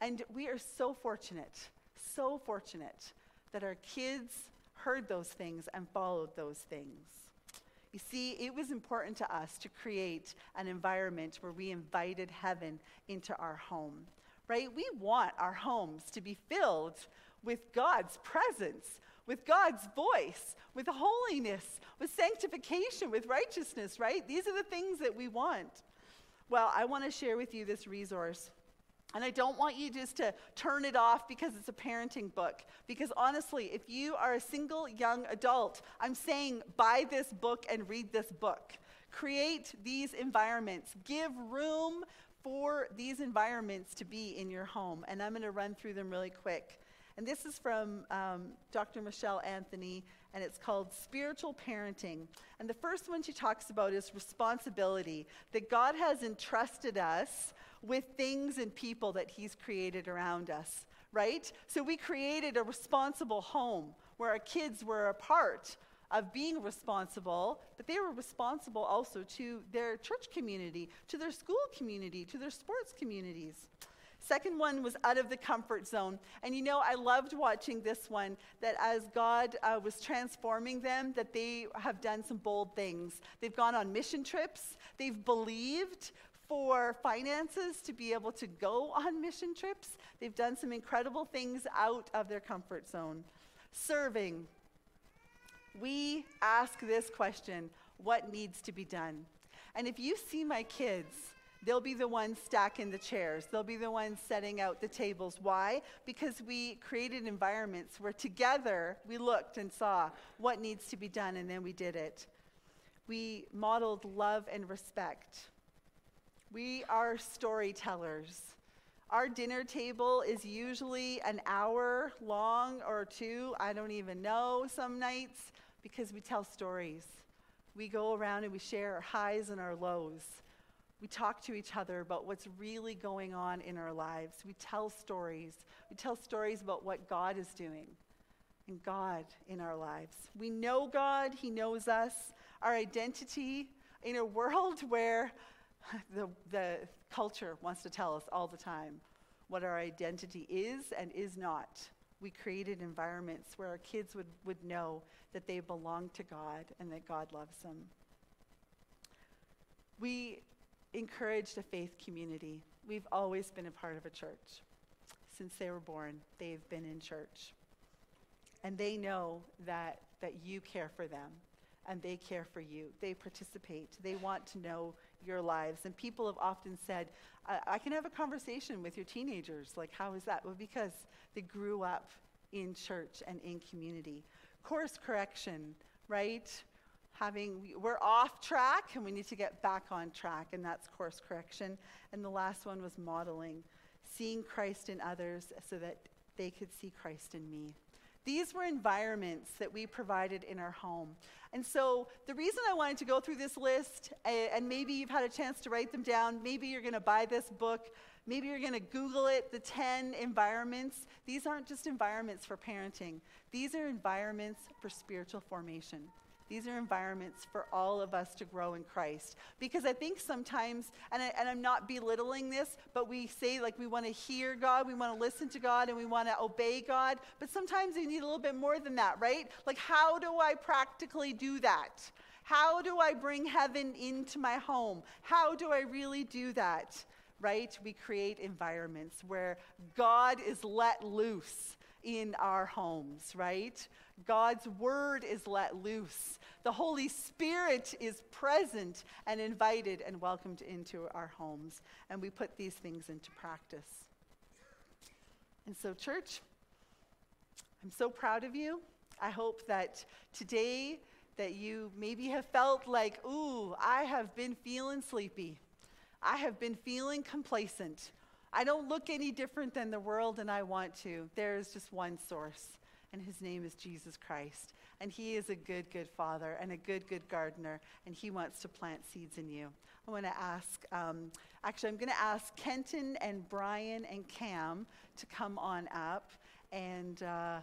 And we are so fortunate, so fortunate that our kids heard those things and followed those things. You see, it was important to us to create an environment where we invited heaven into our home right? We want our homes to be filled with God's presence, with God's voice, with holiness, with sanctification, with righteousness, right? These are the things that we want. Well, I want to share with you this resource. And I don't want you just to turn it off because it's a parenting book. Because honestly, if you are a single young adult, I'm saying buy this book and read this book. Create these environments. Give room for these environments to be in your home. And I'm going to run through them really quick. And this is from um, Dr. Michelle Anthony, and it's called Spiritual Parenting. And the first one she talks about is responsibility, that God has entrusted us with things and people that He's created around us, right? So we created a responsible home where our kids were a part of being responsible, but they were responsible also to their church community, to their school community, to their sports communities. Second one was out of the comfort zone. And you know, I loved watching this one that as God uh, was transforming them, that they have done some bold things. They've gone on mission trips, they've believed for finances to be able to go on mission trips. They've done some incredible things out of their comfort zone. Serving, we ask this question what needs to be done? And if you see my kids, they'll be the ones stacking the chairs. They'll be the ones setting out the tables. Why? Because we created environments where together we looked and saw what needs to be done, and then we did it. We modeled love and respect. We are storytellers. Our dinner table is usually an hour long or two, I don't even know some nights because we tell stories. We go around and we share our highs and our lows. We talk to each other about what's really going on in our lives. We tell stories. We tell stories about what God is doing and God in our lives. We know God, He knows us. Our identity in a world [laughs] where [laughs] the, the culture wants to tell us all the time what our identity is and is not we created environments where our kids would, would know that they belong to God and that God loves them. We encouraged a faith community. We've always been a part of a church. Since they were born, they've been in church. And they know that, that you care for them and they care for you. They participate. They want to know your lives. And people have often said, I, I can have a conversation with your teenagers. Like, how is that? Well, because they grew up in church and in community. Course correction, right? Having, we're off track and we need to get back on track, and that's course correction. And the last one was modeling, seeing Christ in others so that they could see Christ in me. These were environments that we provided in our home. And so, the reason I wanted to go through this list, and maybe you've had a chance to write them down, maybe you're going to buy this book, maybe you're going to Google it, the 10 environments. These aren't just environments for parenting, these are environments for spiritual formation. These are environments for all of us to grow in Christ. Because I think sometimes, and, I, I'm not belittling this, but we say like we want to hear God, we want to listen to God, and we want to obey God. But sometimes we need a little bit more than that, right? Like, how do I practically do that? How do I bring heaven into my home? How do I really do that? Right? We create environments where God is let loose in our homes, right? God's word is let loose. The Holy Spirit is present and invited and welcomed into our homes. And we put these things into practice. And so, church, I'm so proud of you. I hope that today that you maybe have felt like, ooh, I have been feeling sleepy. I have been feeling complacent. I don't look any different than the world, and I want to. There is just one source, and his name is Jesus Christ. And he is a good, good father and a good, good gardener, and he wants to plant seeds in you. I want to ask, um, actually, I'm going to ask Kenton and Brian and Cam to come on up, and uh,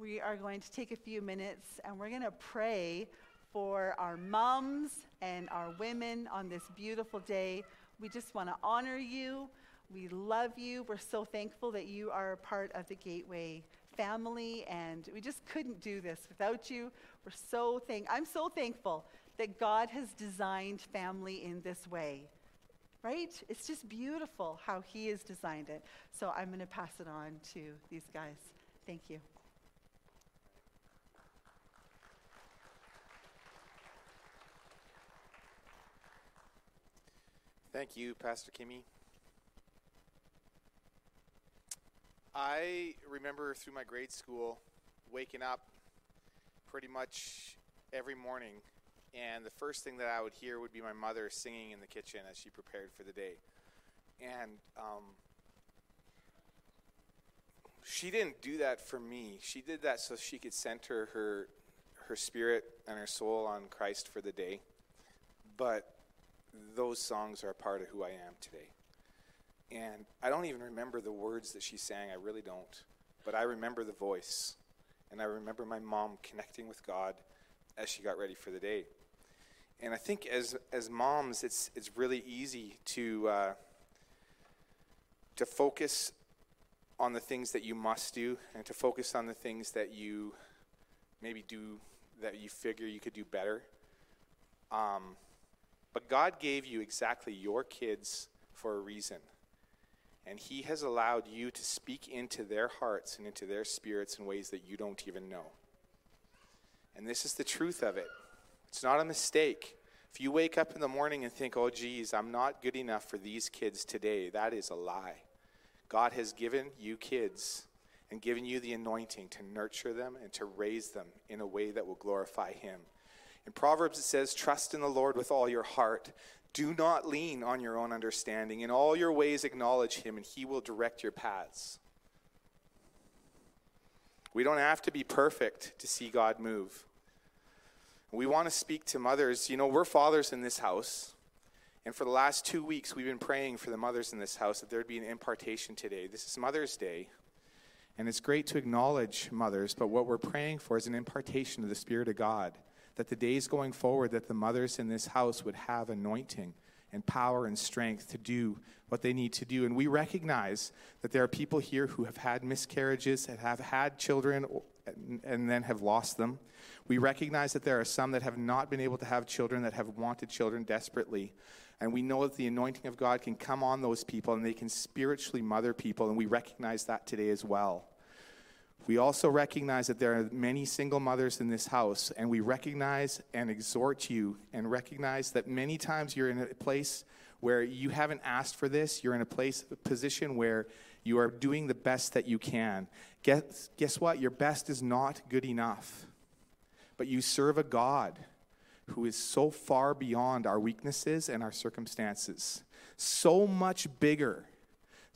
we are going to take a few minutes and we're going to pray for our moms and our women on this beautiful day. We just want to honor you. We love you. We're so thankful that you are a part of the Gateway family, and we just couldn't do this without you. We're so thank. I'm so thankful that God has designed family in this way. Right? It's just beautiful how He has designed it. So I'm going to pass it on to these guys. Thank you. Thank you, Pastor Kimmy. I remember through my grade school waking up pretty much every morning, and the first thing that I would hear would be my mother singing in the kitchen as she prepared for the day. And um, she didn't do that for me. She did that so she could center her her spirit and her soul on Christ for the day. But those songs are a part of who I am today. And I don't even remember the words that she sang, I really don't. But I remember the voice. And I remember my mom connecting with God as she got ready for the day. And I think as, as moms, it's, it's really easy to, uh, to focus on the things that you must do and to focus on the things that you maybe do that you figure you could do better. Um, but God gave you exactly your kids for a reason. And He has allowed you to speak into their hearts and into their spirits in ways that you don't even know. And this is the truth of it. It's not a mistake. If you wake up in the morning and think, oh, geez, I'm not good enough for these kids today, that is a lie. God has given you kids and given you the anointing to nurture them and to raise them in a way that will glorify Him. In Proverbs, it says, Trust in the Lord with all your heart. Do not lean on your own understanding. In all your ways, acknowledge Him, and He will direct your paths. We don't have to be perfect to see God move. We want to speak to mothers. You know, we're fathers in this house. And for the last two weeks, we've been praying for the mothers in this house that there'd be an impartation today. This is Mother's Day. And it's great to acknowledge mothers, but what we're praying for is an impartation of the Spirit of God that the days going forward that the mothers in this house would have anointing and power and strength to do what they need to do. And we recognize that there are people here who have had miscarriages, and have had children, and then have lost them. We recognize that there are some that have not been able to have children, that have wanted children desperately. And we know that the anointing of God can come on those people and they can spiritually mother people, and we recognize that today as well. We also recognize that there are many single mothers in this house, and we recognize and exhort you and recognize that many times you're in a place where you haven't asked for this. You're in a place, a position where you are doing the best that you can. Guess, guess what? Your best is not good enough. But you serve a God who is so far beyond our weaknesses and our circumstances, so much bigger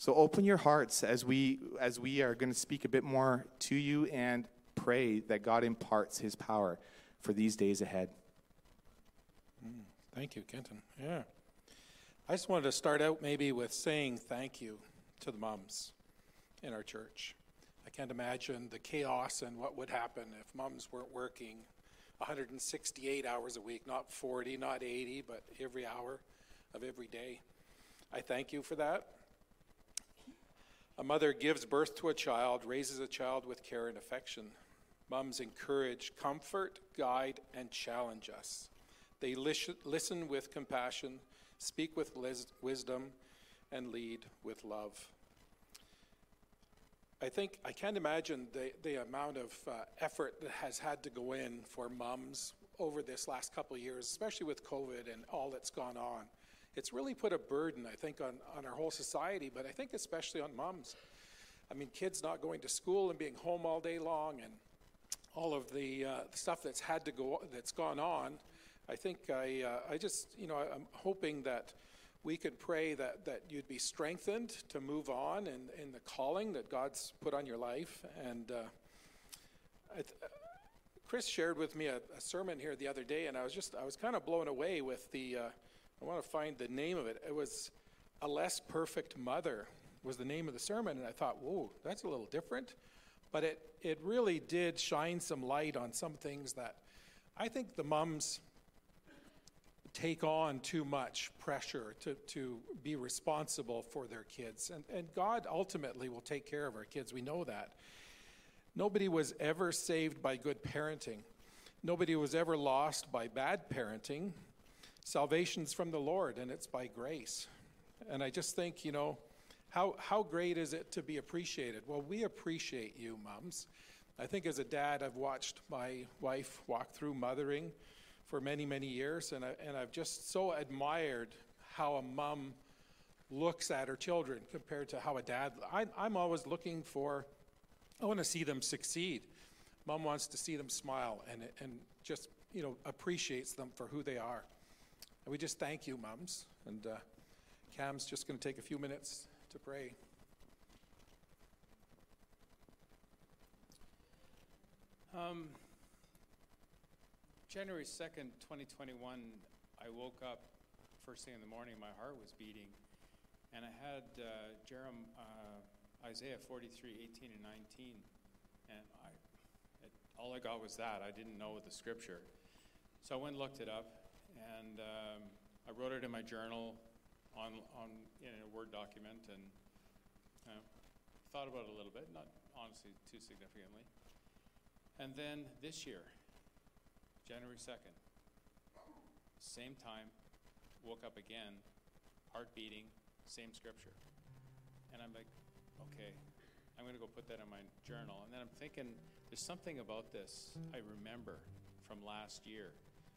so open your hearts as we as we are going to speak a bit more to you and pray that God imparts his power for these days ahead. Mm, thank you, Kenton. Yeah. I just wanted to start out maybe with saying thank you to the moms in our church. I can't imagine the chaos and what would happen if moms weren't working 168 hours a week, not 40, not 80, but every hour of every day. I thank you for that. A mother gives birth to a child, raises a child with care and affection. Moms encourage, comfort, guide, and challenge us. They listen with compassion, speak with wisdom, and lead with love. I think I can't imagine the, the amount of uh, effort that has had to go in for moms over this last couple of years, especially with COVID and all that's gone on it's really put a burden, I think, on, on our whole society, but I think especially on moms. I mean, kids not going to school and being home all day long and all of the uh, stuff that's had to go, that's gone on. I think I, uh, I just, you know, I'm hoping that we could pray that, that you'd be strengthened to move on in, in the calling that God's put on your life. And uh, th- Chris shared with me a, a, sermon here the other day, and I was just, I was kind of blown away with the, uh, I want to find the name of it. It was A Less Perfect Mother was the name of the sermon, and I thought, whoa, that's a little different. But it, it really did shine some light on some things that I think the mums take on too much pressure to, to be responsible for their kids. And, and God ultimately will take care of our kids. We know that. Nobody was ever saved by good parenting. Nobody was ever lost by bad parenting. Salvation's from the Lord, and it's by grace. And I just think, you know, how, how great is it to be appreciated? Well, we appreciate you, mums. I think as a dad, I've watched my wife walk through mothering for many, many years, and, I, and I've just so admired how a mom looks at her children compared to how a dad. I, I'm always looking for, I want to see them succeed. Mom wants to see them smile and, and just, you know, appreciates them for who they are. And we just thank you, mums. And uh, Cam's just going to take a few minutes to pray. Um, January 2nd, 2021, I woke up first thing in the morning, my heart was beating, and I had uh, Jerem, uh, Isaiah 43, 18, and 19, and I, it, all I got was that. I didn't know the scripture. So I went and looked it up, and um, I wrote it in my journal on, on in a Word document and uh, thought about it a little bit, not honestly too significantly. And then this year, January 2nd, same time, woke up again, heart beating, same scripture. And I'm like, okay, I'm going to go put that in my journal. And then I'm thinking, there's something about this I remember from last year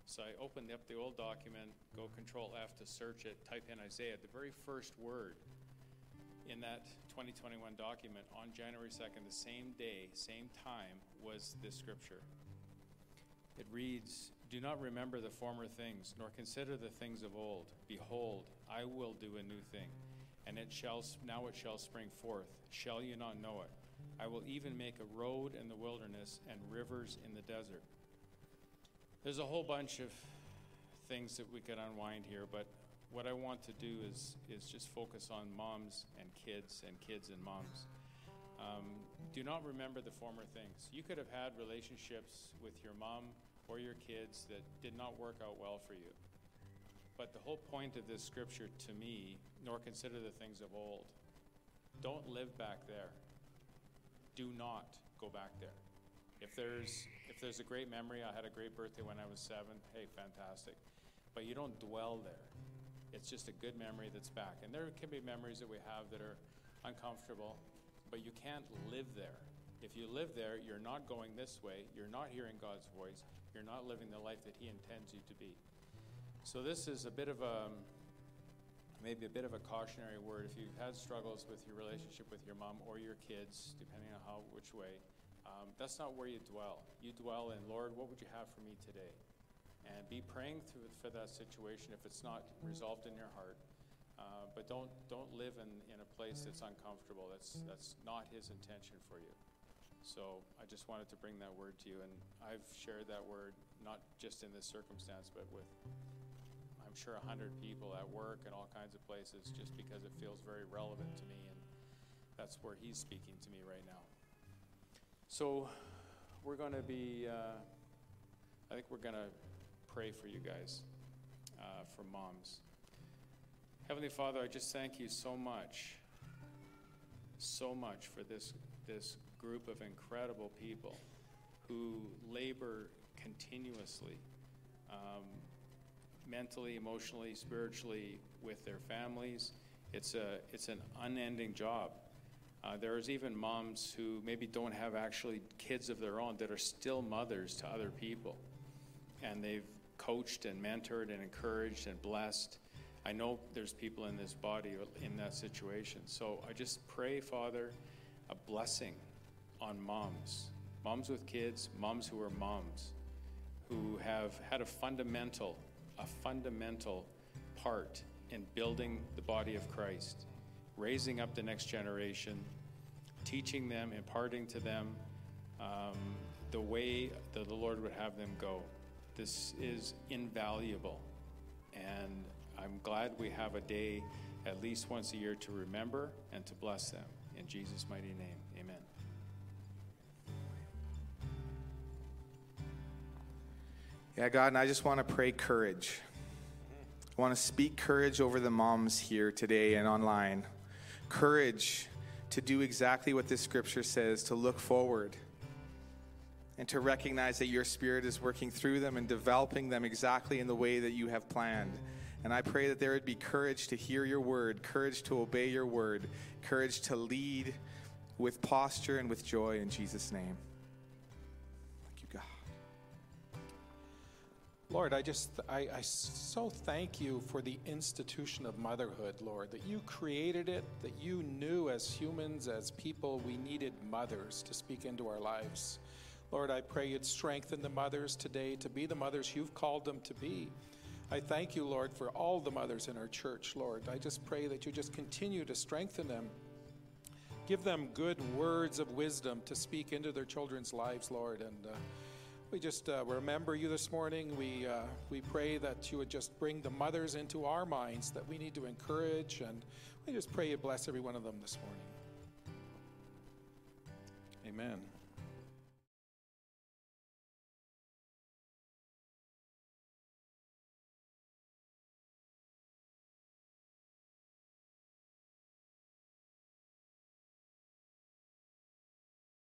so I opened up the old document, go Control F to search it, type in Isaiah. The very first word in that 2021 document on January 2nd, the same day, same time, was this scripture. It reads, Do not remember the former things, nor consider the things of old. Behold, I will do a new thing, and it shall now it shall spring forth. Shall you not know it? I will even make a road in the wilderness and rivers in the desert. There's a whole bunch of things that we could unwind here, but what I want to do is is just focus on moms and kids and kids and moms. Um, do not remember the former things. You could have had relationships with your mom or your kids that did not work out well for you. But the whole point of this scripture to me, nor consider the things of old. Don't live back there. Do not go back there. If there's if there's a great memory, I had a great birthday when I was seven, hey, fantastic. But you don't dwell there. It's just a good memory that's back. And there can be memories that we have that are uncomfortable, but you can't live there. If you live there, you're not going this way, you're not hearing God's voice, you're not living the life that He intends you to be. So, this is a bit of a maybe a bit of a cautionary word. If you've had struggles with your relationship with your mom or your kids, depending on how which way, um, that's not where you dwell. You dwell in, Lord, what would you have for me today? And be praying through, for that situation if it's not resolved in your heart. Uh, but don't don't live in, in a place that's uncomfortable. That's that's not His intention for you. So I just wanted to bring that word to you, and I've shared that word not just in this circumstance, but with I'm sure a hundred people at work and all kinds of places, just because it feels very relevant to me, and that's where He's speaking to me right now. So we're going to be. Uh, I think we're going to pray for you guys, uh, for moms. Heavenly Father, I just thank you so much, so much for this, this group of incredible people who labor continuously, um, mentally, emotionally, spiritually, with their families. It's, a, it's an unending job. Uh, there's even moms who maybe don't have actually kids of their own that are still mothers to other people. And they've coached and mentored and encouraged and blessed. I know there's people in this body in that situation. So I just pray, Father, a blessing on moms, moms with kids, moms who are moms, who have had a fundamental, a fundamental part in building the body of Christ, raising up the next generation, teaching them, imparting to them um, the way that the Lord would have them go. This is invaluable. And I'm glad we have a day at least once a year to remember and to bless them. In Jesus' mighty name, amen. Yeah, God, and I just want to pray courage. I want to speak courage over the moms here today and online. Courage to do exactly what this scripture says, to look forward and to recognize that your spirit is working through them and developing them exactly in the way that you have planned. And I pray that there would be courage to hear your word, courage to obey your word, courage to lead with posture and with joy in Jesus' name. Lord, I just, I, I so thank you for the institution of motherhood, Lord, that you created it, that you knew as humans, as people, we needed mothers to speak into our lives. Lord, I pray you'd strengthen the mothers today to be the mothers you've called them to be. I thank you, Lord, for all the mothers in our church, Lord. I just pray that you just continue to strengthen them. Give them good words of wisdom to speak into their children's lives, Lord. And uh, we just uh, remember you this morning. We, uh, we pray that you would just bring the mothers into our minds that we need to encourage. And we just pray you bless every one of them this morning. Amen.